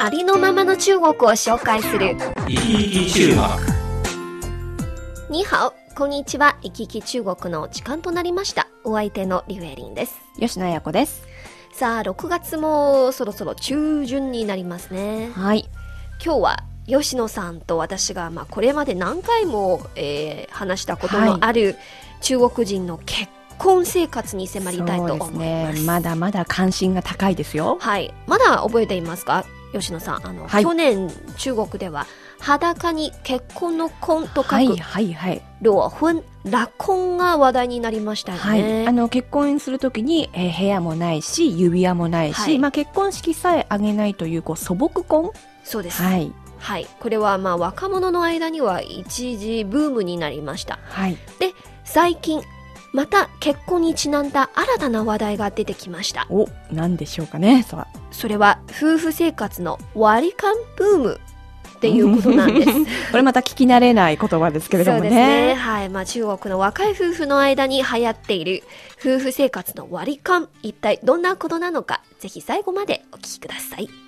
ありのままの中国を紹介する。生き生き中国に好、こんにちは。行き来中国の時間となりました。お相手のリュウエリンです。吉野彩子です。さあ、6月もそろそろ中旬になりますね。はい。今日は吉野さんと私が、まあ、これまで何回も、えー話したことのある中国人の結婚生活に迫りたいと思います。そうですね。まだまだ関心が高いですよ。はい。まだ覚えていますか？吉野さん。あの、はい去年中国では裸に結婚の婚と書く、はいはいはい。裸婚、裸婚が話題になりましたよはい。ね。あの、結婚するときに、えー部屋もないし、指輪もないし、はいまあ結婚式さえ挙げないという、こう、素朴婚？そうです。はい。はい。これはまあ若者の間には一時ブームになりました。はい。最近、また結婚にちなんだ新たな話題が出てきました。お、なんでしょうかね。そう。それは夫婦生活の割り勘ブームっていうことなんです。これまた聞き慣れない言葉ですけれどもね。ね。はい。まあ中国の若い夫婦の間に流行っている夫婦生活の割り勘。一体どんなことなのか、ぜひ最後までお聞きください。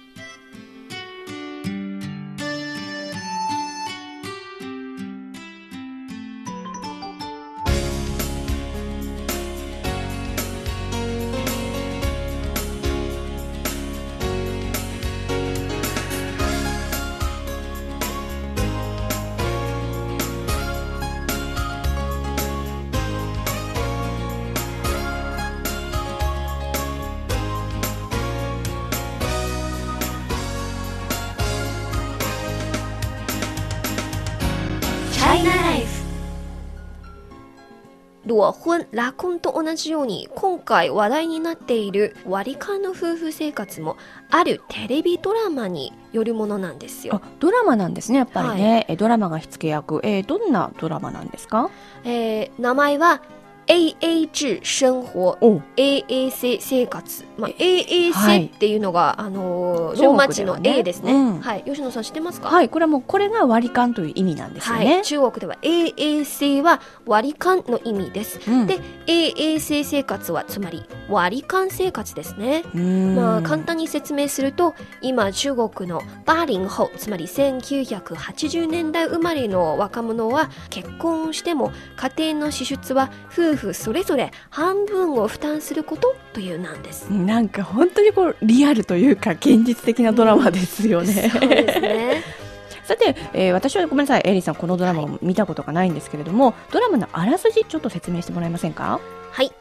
裸婚、裸婚と同じように今回話題になっている割り勘の夫婦生活もあるテレビドラマによるものなんですよ。あ、ドラマなんですね、やっぱりね。えドラマが火付け役。えーどんなドラマなんですか？えー名前は AA 制生活お。AAC 生活、まあ、は AAC い。っていうのが、あのー中ローマ字の A ですね、うん。はい。吉野さん知ってますか？はい。これはもう、これが割り勘という意味なんですよはい、ね。中国では AAC は割り勘の意味です、うん。で AAC 生活はつまり割り勘生活ですね。まあ、簡単に説明すると今中国のバーリンホつまり1980年代生まれの若者は結婚しても家庭の支出は夫婦それぞれ半分を負担することというなんです。なんか本当にこうリアルというか現実的なドラマですよね。そうですね。さて、えー私はごめんなさい、エリーさんこのドラマを見たことがないんですけれども、ドラマのあらすじちょっと説明してもらえませんか？はい。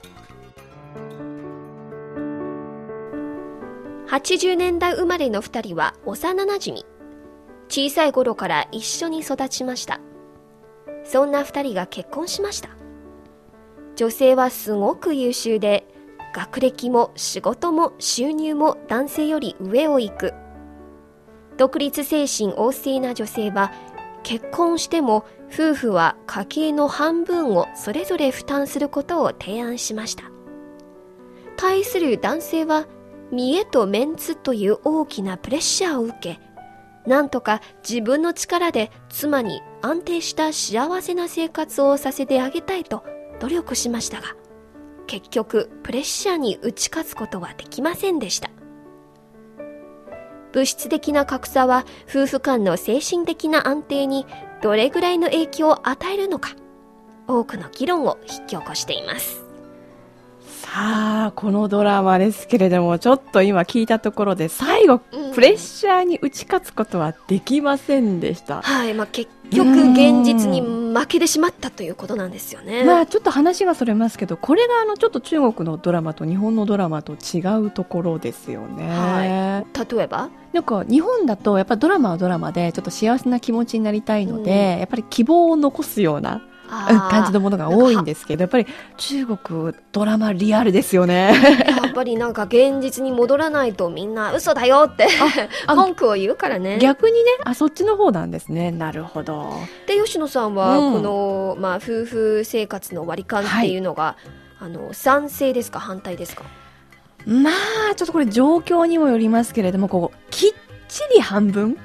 80年代生まれの2人は幼なじみ。小さい頃から一緒に育ちました。そんな2人が結婚しました。女性はすごく優秀で、学歴も仕事も収入も男性より上を行く。独立精神旺盛な女性は結婚しても夫婦は家計の半分をそれぞれ負担することを提案しました対する男性は見栄とメンツという大きなプレッシャーを受けなんとか自分の力で妻に安定した幸せな生活をさせてあげたいと努力しましたが結局プレッシャーに打ち勝つことはできませんでした。物質的な格差は夫婦間の精神的な安定にどれぐらいの影響を与えるのか多くの議論を引き起こしています。さあ、このドラマですけれども、ちょっと今聞いたところで、最後、うんプレッシャーに打ち勝つことはできませんでした。はい、まあ、結局現実に負けてしまったということなんですよね。まあちょっと話がそれますけど、これがあのちょっと中国のドラマと日本のドラマと違うところですよね。は例えば？なんか日本だとやっぱドラマはドラマでちょっと幸せな気持ちになりたいので、うんやっぱり希望を残すようなうん感じのものが多いんですけどやっぱり中国ドラマリアルですよね。やっぱぱりなんか現実に戻らないとみんな嘘だよってあ文句を言うからね。逆にねあそっちの方なんですね。なるほど。で吉野さんはうん。この、まあ、夫婦生活の割り勘っていうのが、あの賛成ですか反対ですか？まあちょっとこれ状況にもよりますけれどもこうきっちり半分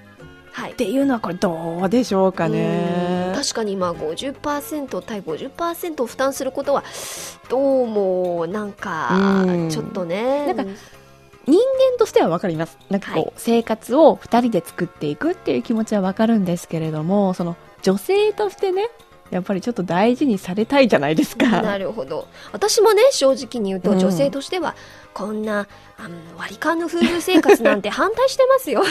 はい。っていうのはこれどうでしょうかうん。ね確かにまあ50%対50%を負担することはどうもなんかうん。ちょっとね。なんか人間としては分かります。なんかこう、はい。生活を2人で作っていくっていう気持ちは分かるんですけれどもその女性としてねやっぱりちょっと大事にされたいじゃないですか。なるほど。私もね正直に言うと、うん。女性としてはこんなあの割り勘の夫婦生活なんて反対してますよ。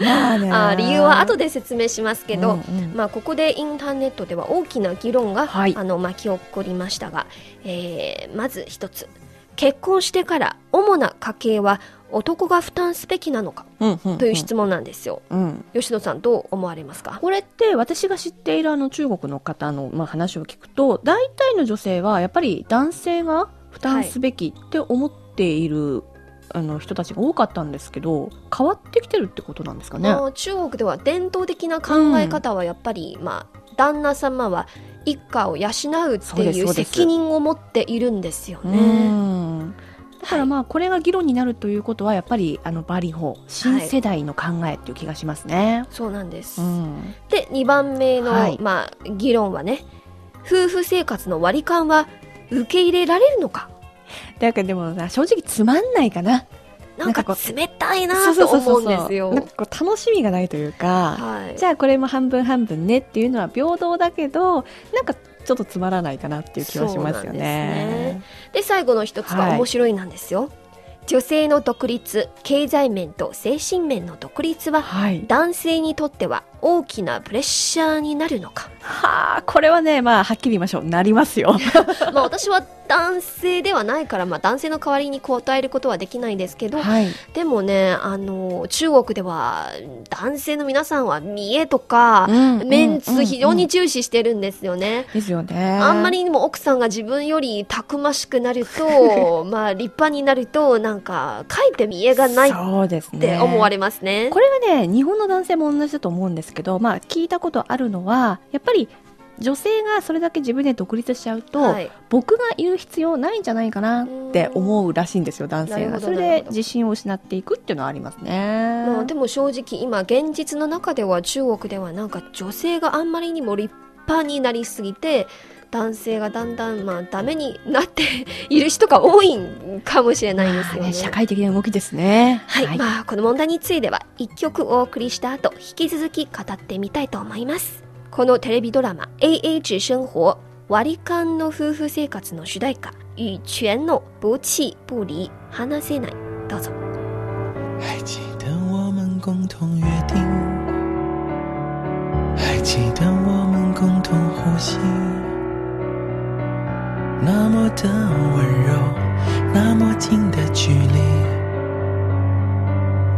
まあ 理由は後で説明しますけど、うんうん。まあ、ここでインターネットでは大きな議論が、はい。あの巻き起こりましたが、えーまず一つ。結婚してから主な家計は男が負担すべきなのかうんうんうん。という質問なんですよ、うん。吉野さんどう思われますか？これって私が知っているあの中国の方の、まあ、話を聞くと大体の女性はやっぱり男性が負担すべきって思っている、あの人たちが多かったんですけど変わってきてるってことなんですかね？まあ中国では伝統的な考え方はやっぱり、まあ、旦那様は一家を養うっていう責任を持っているんですようね。ん。だからまあこれが議論になるということはやっぱりあのバリホ新世代の考えっていう気がしますね。そうなんです、うん。で2番目の、はい。まあ、議論はね夫婦生活の割り勘は受け入れられるのかだからでもな正直つまんないかな。なんか冷たいなと思うんですよ。なんかこう楽しみがないというか。はい、じゃあこれも半分半分ねっていうのは平等だけどなんかちょっとつまらないかなっていう気はしますよね。で最後の一つがはい面白いなんですよ、女性の独立経済面と精神面の独立ははい。男性にとっては大きなプレッシャーになるのか？はあこれはねまあはっきり言いましょうなりますよ。まあ私は男性ではないから、まあ、男性の代わりに答えることはできないんですけど、はい。でもねあの中国では男性の皆さんは見栄とか、メンツ非常に重視してるんですよね。ですよね。あんまりにも奥さんが自分よりたくましくなると、まあ立派になると、なんか、かえって見栄がないっそうですね。て思われますね。これはね日本の男性も同じだと思うんですけどまあ聞いたことあるのはやっぱり女性がそれだけ自分で独立しちゃうと、はい、僕が言う必要ないんじゃないかなって思うらしいんですよ男性が。それで自信を失っていくっていうのはありますね、まあ、でも正直今現実の中では中国ではなんか女性があんまりにも立派になりすぎて男性がだんだんまあダメになって いる人が多いんかもしれないですよね。まあね社会的な動きですね。はい、まあこの問題については一曲お送りした後引き続き語ってみたいと思います。このテレビドラマ AA 制生活割り勘の夫婦生活の主題歌羽泉の不弃不離話せない。どうぞ。还记得我们共同约定，还记得我们共同呼吸，那么的温柔，那么近的距离，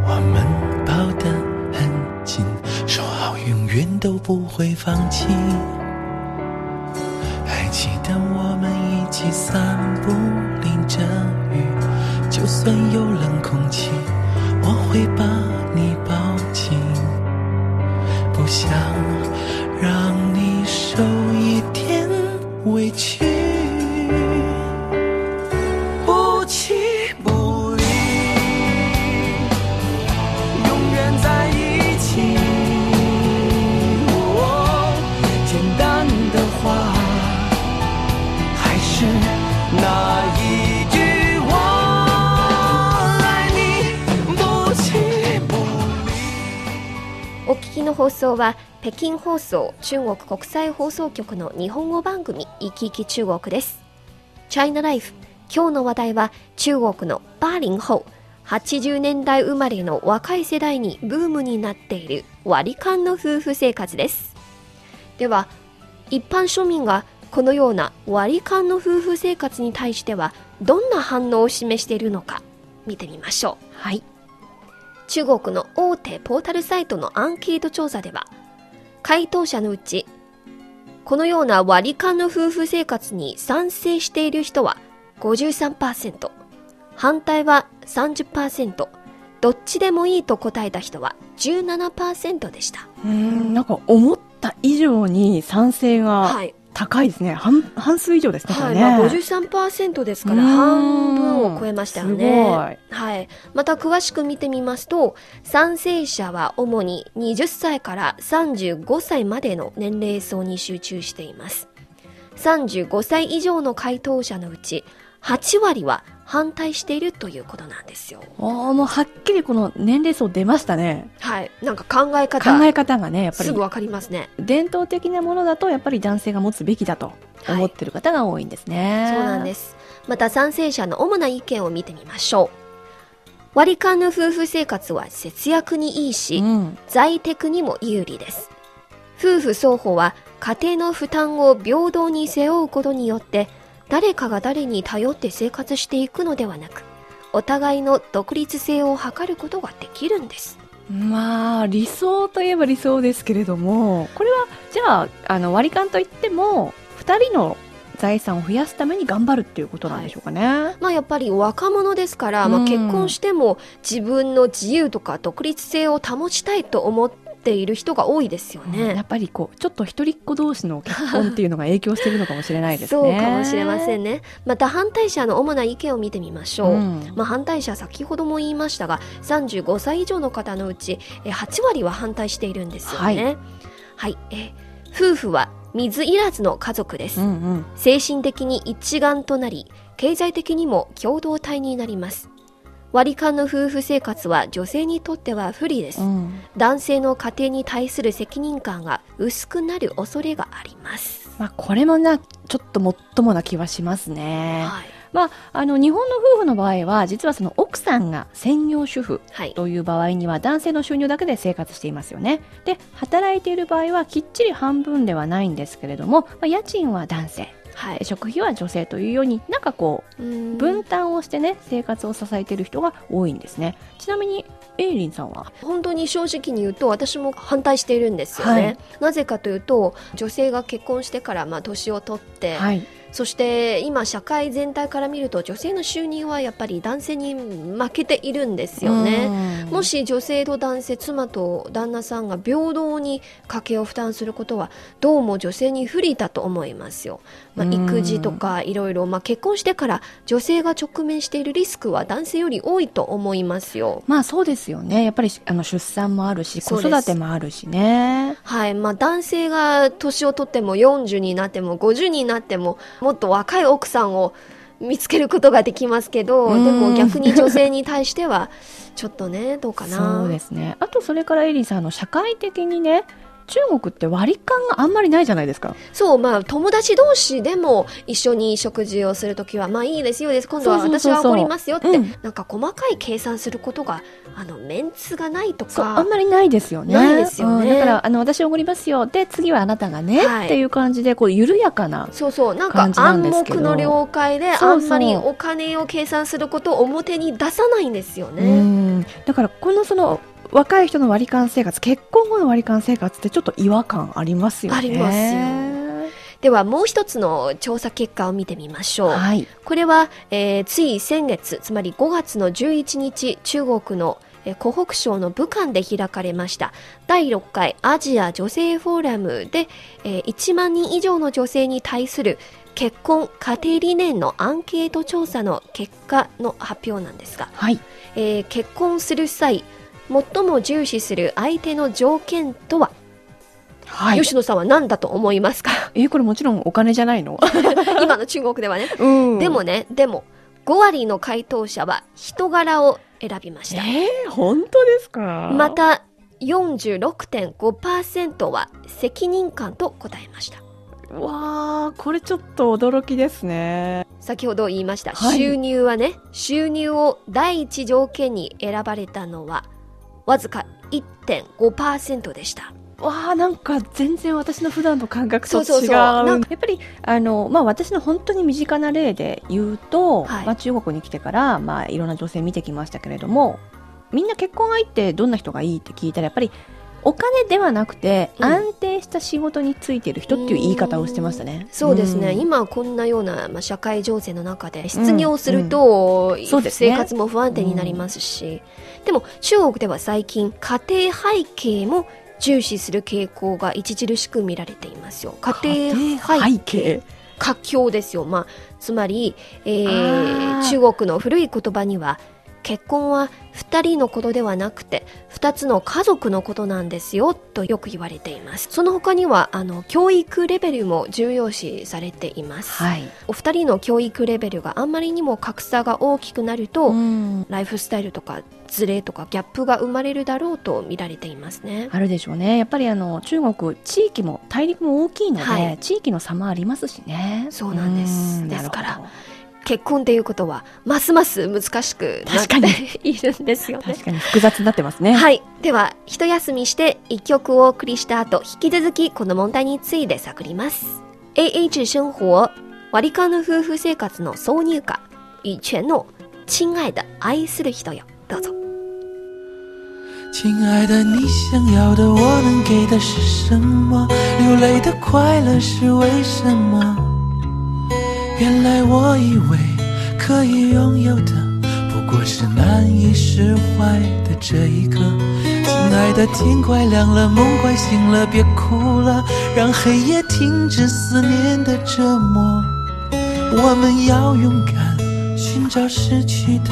我们抱得很紧，说好永远都不会放弃。还记得我们一起散步，淋着雨，就算有冷空气，我会把你抱紧，不想让送は北京放送中国国際放送局の日本語番組「いきいき中国」です。チャイナライフ今日の話題は中国のバーリンホ80年代生まれの若い世代にブームになっている割り勘の夫婦生活です。では一般庶民がこのような割り勘の夫婦生活に対してはどんな反応を示しているのか見てみましょう。はい中国の大手ポータルサイトのアンケート調査では回答者のうちこのような割り勘の夫婦生活に賛成している人は53%反対は30%、どっちでもいいと答えた人は17%でした。うんなんか思った以上に賛成がはい。高いですね。半半数以上ですね、こはい。まあ、53%ですからうん半分を超えましたよすね。はい。また詳しく見てみますと、賛成者は主に20歳から35歳までの年齢層に集中しています。35歳以上の回答者のうち8割は反対しているということなんですよ。もうはっきりこの年齢層出ましたね。はい。なんか考え方、考え方がね、やっぱりすぐわかりますね。伝統的なものだとやっぱり男性が持つべきだと思ってる方が多いんですね。そうなんです。また賛成者の主な意見を見てみましょう。割り勘の夫婦生活は節約にいいし、うん。在宅にも有利です夫婦双方は家庭の負担を平等に背負うことによって誰かが誰に頼って生活していくのではなくお互いの独立性を図ることができるんです。まあ、理想といえば理想ですけれども、これは、じゃあ、あの、割り勘といっても、二人の財産を増やすために頑張るっていうことなんでしょうかね。まあやっぱり若者ですから、まあ、うん結婚しても自分の自由とか独立性を保ちたいと思っている人が多いですよね、やっぱりこう、ちょっと一人っ子同士の結婚っていうのが影響してるのかもしれないですね。そうかもしれませんね。ねまた反対者の主な意見を見てみましょう、うん。まあ、反対者先ほども言いましたが35歳以上の方のうちえ8割は反対しているんですよね。はい、え夫婦は水いらずの家族です、うん。精神的に一丸となり経済的にも共同体になります割り勘の夫婦生活は女性にとっては不利です、うん。うん。男性の家庭に対する責任感が薄くなる恐れがあります、まあ、これもな、ちょっともっともな気はしますね。はい、まあ、あの、日本の夫婦の場合は、実はその奥さんが専業主婦はい、という場合には男性の収入だけで生活していますよね。で、働いている場合はきっちり半分ではないんですけれども、まあ、家賃は男性、はい食費は女性というように、なんかこう、分分担をしてね、生活を支えている人が多いんですね。ちなみに、エイリンさんは？本当に正直に言うと私も反対しているんですよね、はいなぜかというと女性が結婚してからまあ年を取って、はい。そして今社会全体から見ると女性の収入はやっぱり男性に負けているんですよねうんもし女性と男性妻と旦那さんが平等に家計を負担することはどうも女性に不利だと思いますよ、まあ、うん育児とかいろいろ、まあ、結婚してから女性が直面しているリスクは男性より多いと思いますよまあそうですよね。やっぱりあの出産もあるし、子育てもあるしね。はい。まあ男性が年を取っても40になっても50になってももっと若い奥さんを見つけることができますけど、うんでも逆に女性に対してはちょっとね、どうかな。そうですね。あとそれからエイリンさん、あの社会的にね、中国って割り勘があんまりないじゃないですか。そう、まあ友達同士でも一緒に食事をするときは、まあいいですよです。今度は私はおごりますよって、うんなんか細かい計算することが、あの、メンツがないとか。あんまりないですよね。ないですよねうんだから、あの、私おごりますよ。で、次はあなたがね、はいっていう感じで、こう、緩やかな。そうそう、なんか暗黙の了解であんまりお金を計算することを表に出さないんですようね。ん。だから、このその、若い人の割り勘生活、結婚後の割り勘生活ってちょっと違和感ありますよね。ありますよではもう一つの調査結果を見てみましょう。はい。これは、えーつい先月、つまり5月の11日、中国のえー湖北省の武漢で開かれました第6回アジア女性フォーラムで、えー1万人以上の女性に対する結婚家庭理念のアンケート調査の結果の発表なんですが、はい。えー結婚する際最も重視する相手の条件とは、はい。吉野さんは何だと思いますか？えーこれもちろんお金じゃないの？今の中国ではね うんでもね、でも、5割の回答者は人柄を選びました。えー、本当ですか？また、46.5%は責任感と答えました。わー、これちょっと驚きですね。先ほど言いました、はい収入はね、収入を第一条件に選ばれたのは、わずか1.5%でした。わー、なんか全然私の普段の感覚と違う。そうそうそうやっぱり、あの、まあ私の本当に身近な例で言うと、はいまあ中国に来てから、まあいろんな女性見てきましたけれども、みんな結婚相手どんな人がいいって聞いたらやっぱりお金ではなくて、うん。安定した仕事についてる人っていう言い方をしてましたね。そうですね、ん。今こんなような、まあ、社会情勢の中で失業すると、そうですね。生活も不安定になりますし、でも中国では最近家庭背景も重視する傾向が著しく見られていますよ。家庭背背景？家境ですよ、まあ、つまり、えあー、ー。中国の古い言葉には結婚は2人のことではなくて2つの家族のことなんですよとよく言われています。その他にはあの教育レベルも重要視されています、はい。お二人の教育レベルがあんまりにも格差が大きくなると、うん。ライフスタイルとかズレとかギャップが生まれるだろうと見られていますね。あるでしょうね。やっぱりあの中国地域も大陸も大きいので、はい。地域の差もありますしね。そうなんです。うん。ですから結婚っていうことはますます難しくなっ確かにているんですよね確かに複雑になってますね。はい。では、一休みして一曲をお送りした後、引き続きこの問題について探ります。AA 制生活、割り勘の夫婦生活の挿入歌、以前の親愛的愛する人よ。どうぞ。亲爱的，你想要的我能给的是什么？流泪的快乐是为什么？原来我以为可以拥有的，不过是难以释怀的这一刻。亲爱的，天快亮了，梦快醒了，别哭了，让黑夜停止思念的折磨。我们要勇敢寻找失去的。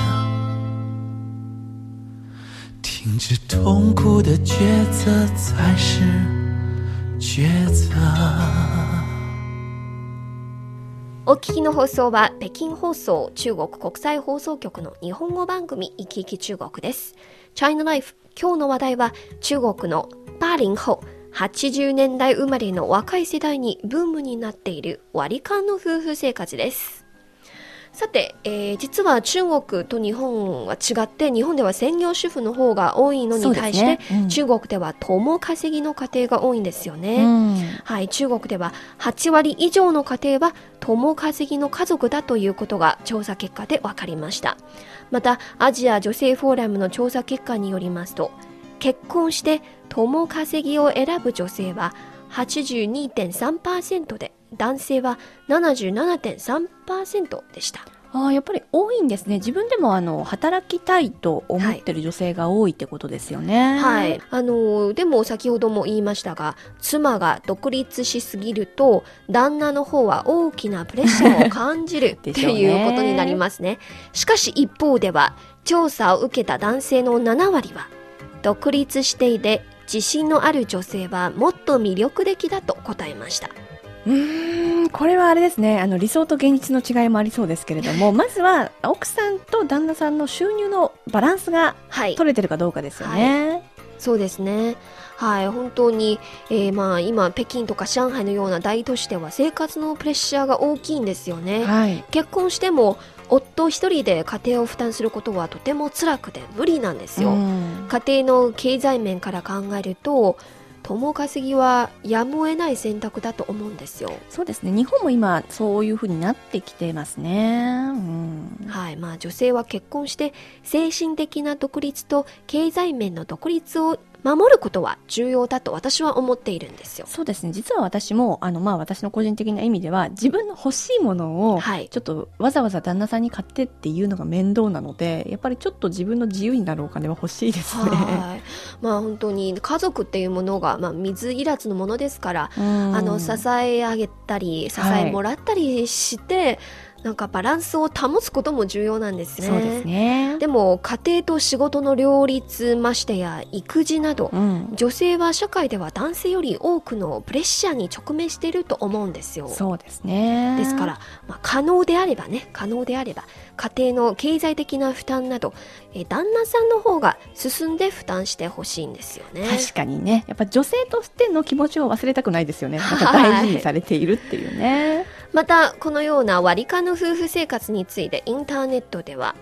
停止痛苦的抉择才是抉择。お聞きの放送は北京放送中国国際放送局の日本語番組いきいき中国です。China Life 今日の話題は中国の80後80年代生まれの若い世代にブームになっている割り勘の夫婦生活です。さて、えー実は中国と日本は違って日本では専業主婦の方が多いのに対して、ねうん中国では共稼ぎの家庭が多いんですよね。うんはい、中国では8割以上の家庭は共稼ぎの家族だということが調査結果で分かりました。また、アジア女性フォーラムの調査結果によりますと、結婚して共稼ぎを選ぶ女性は82.3%で、男性は77.3%でした。ああやっぱり多いんですね自分でもあの働きたいと思ってる女性が多いってことですよねはい。あの、でも先ほども言いましたが、妻が独立しすぎると、旦那の方は大きなプレッシャーを感じる っていうことになりますね。しかし一方では、調査を受けた男性の7割は、独立していて自信のある女性はもっと魅力的だと答えました。うーんこれはあれですね。あの理想と現実の違いもありそうですけれどもまずは奥さんと旦那さんの収入のバランスがはい。取れてるかどうかですよね、そうですね。はい、本当に、えーまあ今、北京とか上海のような大都市では生活のプレッシャーが大きいんですよね。はい。結婚しても夫一人で家庭を負担することはとても辛くて無理なんですよ、うん。家庭の経済面から考えると共稼ぎはやむを得ない選択だと思うんですよ。そうですね。日本も今そういうふうになってきてますね、うん。はい。まあ女性は結婚して精神的な独立と経済面の独立を守ることは重要だと私は思っているんですよ。そうですね。実は私もあの、まあ、私の個人的な意味では自分の欲しいものをはい。ちょっとわざわざ旦那さんに買ってっていうのが面倒なのでやっぱりちょっと自分の自由になるお金は欲しいですね。はい。まあ本当に家族っていうものが、まあ、水いらずのものですからうん。あの支え上げたり支えもらったりして、なんかバランスを保つことも重要なんですね。そうですね。でも家庭と仕事の両立ましてや育児など、うん、女性は社会では男性より多くのプレッシャーに直面していると思うんですよ。そうですね。ですから、まあ、可能であればね可能であれば家庭の経済的な負担などえー旦那さんの方が進んで負担してほしいんですよね。確かにねやっぱ女性としての気持ちを忘れたくないですよね。なんかはい大事にされているっていうね。またこのような割り勘の夫婦生活についてインターネットでは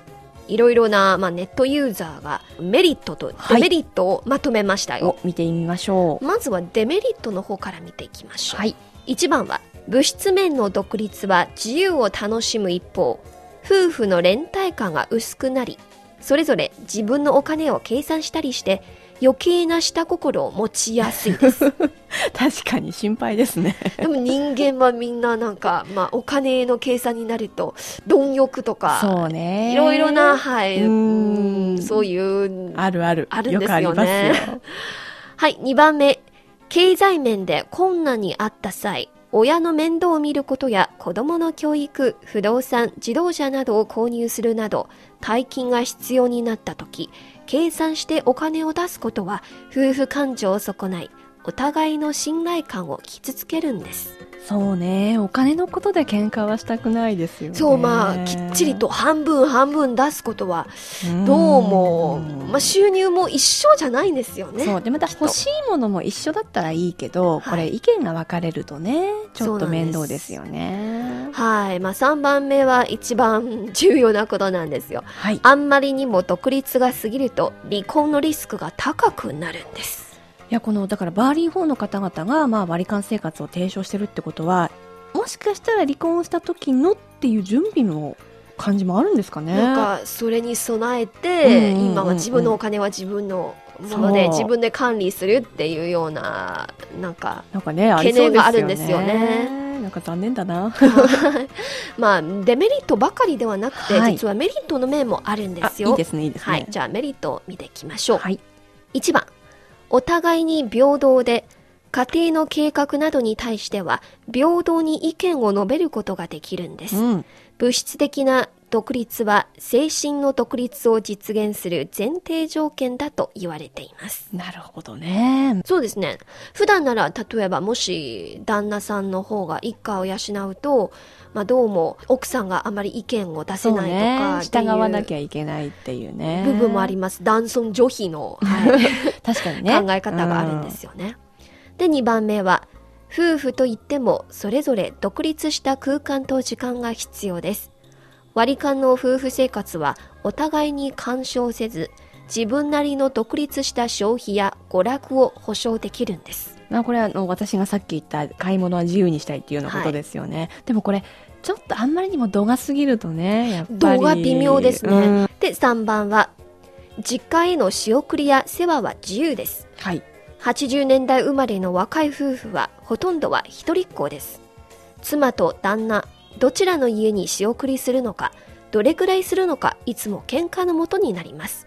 いろいろな、まあ、ネットユーザーがメリットとはいデメリットをまとめましたよ、を見てみましょう。まずはデメリットの方から見ていきましょう、はい。1番は物質面の独立は自由を楽しむ一方夫婦の連帯感が薄くなりそれぞれ自分のお金を計算したりして余計な下心を持ちやすいです。確かに心配ですね。でも人間はみんななんか、まあお金の計算になると、貪欲とか、そうね。いろいろな、はい、ううんんそういう、あるある。あるんですよねよくありますよ。はい、2番目。経済面で困難にあった際、親の面倒を見ることや子供の教育、不動産、自動車などを購入するなど、大金が必要になった時、計算してお金を出すことは夫婦感情を損ない、お互いの信頼感を傷つけるんです。そうね。お金のことで喧嘩はしたくないですよね。そう、まあ、きっちりと半分半分出すことは、うん。どうも、まあ、収入も一緒じゃないんですよね。そう。で、また欲しいものも一緒だったらいいけど、はいこれ意見が分かれるとね、ちょっと面倒ですよね。はい。まあ、3番目は一番 重要なことなんですよ。はい。あんまりにも独立が過ぎると離婚のリスクが高くなるんです。いや、この、だからバーリン4の方々が、まあ割り勘生活を提唱してるってことは、もしかしたら離婚した時のっていう準備の感じもあるんですかね。なんか、それに備えて、うんうんうんうん今は自分のお金は自分のもので自分で管理するっていうような、なんか、懸念。があるんですよねなんか残念だな。まあ、デメリットばかりではなくて、はい実はメリットの面もあるんですよ。あいいですね、いいですね。はい。じゃあ、メリットを見ていきましょう。はい。1番お互いに平等で家庭の計画などに対しては平等に意見を述べることができるんです、うん。物質的な独立は精神の独立を実現する前提条件だと言われていますなるほどね。そうですね普段なら例えばもし旦那さんの方が一家を養うと、まあ、どうも奥さんがあまり意見を出せないとねか。っていう従わなきゃいけないっていうね。部分もあります男尊女卑の、はい確かにね。考え方があるんですよね。で、2番目は、夫婦といってもそれぞれ独立した空間と時間が必要です。割り勘の夫婦生活はお互いに干渉せず、自分なりの独立した消費や娯楽を保障できるんです。まあこれはあの私がさっき言った買い物は自由にしたいっていうようなことですよね。でもこれ、ちょっとあんまりにも度が過ぎるとね、やっぱり。度が微妙ですね。うんで、3番は、実家への仕送りや世話は自由です。はい。80年代生まれの若い夫婦はほとんどは一人っ子です妻と旦那どちらの家に仕送りするのかどれくらいするのかいつも喧嘩のもとになります。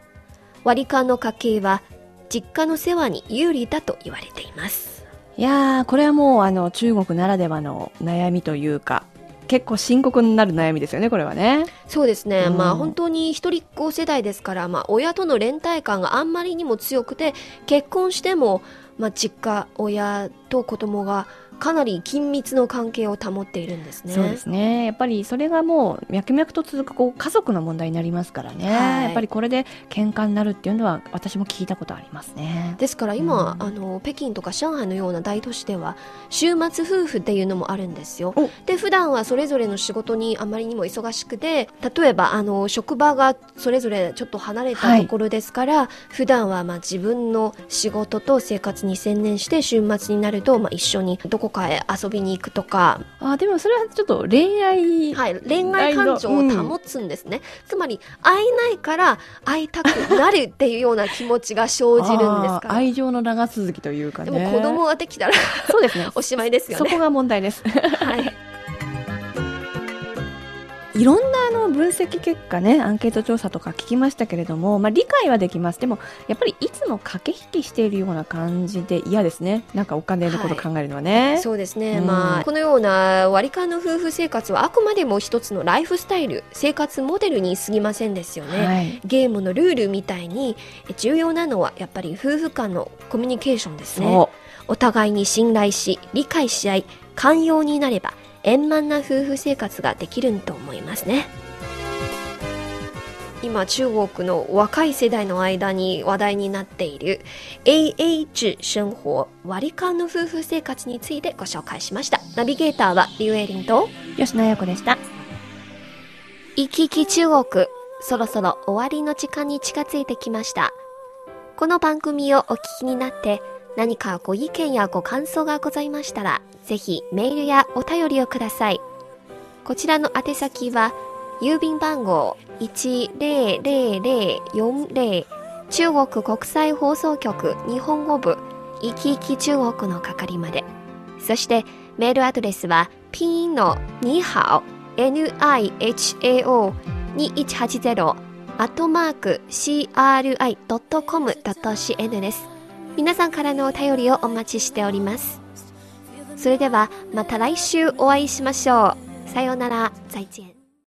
割り勘の家計は実家の世話に有利だと言われています。いやー、これはもうあの中国ならではの悩みというか、結構深刻になる悩みですよね、これはね。そうですね、うん。まあ本当に一人っ子世代ですから、まあ、親との連帯感があんまりにも強くて結婚しても、まあ、実家親と子供がかなり緊密の関係を保っているんですねそうですね。やっぱりそれがもう脈々と続くこう家族の問題になりますからね。はいやっぱりこれで喧嘩になるっていうのは私も聞いたことありますね。ですから今、うんあの北京とか上海のような大都市では週末夫婦っていうのもあるんですよお。で普段はそれぞれの仕事にあまりにも忙しくて例えばあの職場がそれぞれちょっと離れたところですから、普段はまあ自分の仕事と生活に専念して週末になると、まあ、一緒にどこかへ遊びに行くとか、あ、でもそれはちょっと恋愛、はい、恋愛感情を保つんですね、つまり会えないから会いたくなるっていうような気持ちが生じるんですから。愛情の長続きというかでね。も子供ができたらそうですね。おしまいですよね。そこが問題です。はい。いろんなあの分析結果ね、アンケート調査とか聞きましたけれども、まあ理解はできます。でも、やっぱりいつも駆け引きしているような感じで嫌ですね。なんかお金のこと考えるのはね。そうですね、うんまあこのような割り勘の夫婦生活はあくまでも一つのライフスタイル生活モデルに過ぎませんですよね、はい。ゲームのルールみたいにえ重要なのはやっぱり夫婦間のコミュニケーションですねそお互いに信頼し理解し合い寛容になれば円満な夫婦生活ができると思いますね今中国の若い世代の間に話題になっている制生活割り勘の夫婦生活についてご紹介しましたナビゲーターはリュウエリンとう。吉野彩子でした。行き来中国そろそろ終わりの時間に近づいてきましたこの番組をお聞きになって何かご意見やご感想がございましたらぜひメールやお便りをくださいこちらの宛先は郵便番号10040中国国際放送局日本語部いきいき中国の係まで。そしてメールアドレスはピンのにはお nihao2180 アットマーク cri.com.cn です。皆さんからのお便りをお待ちしております。それではまた来週お会いしましょう。さようなら。再见。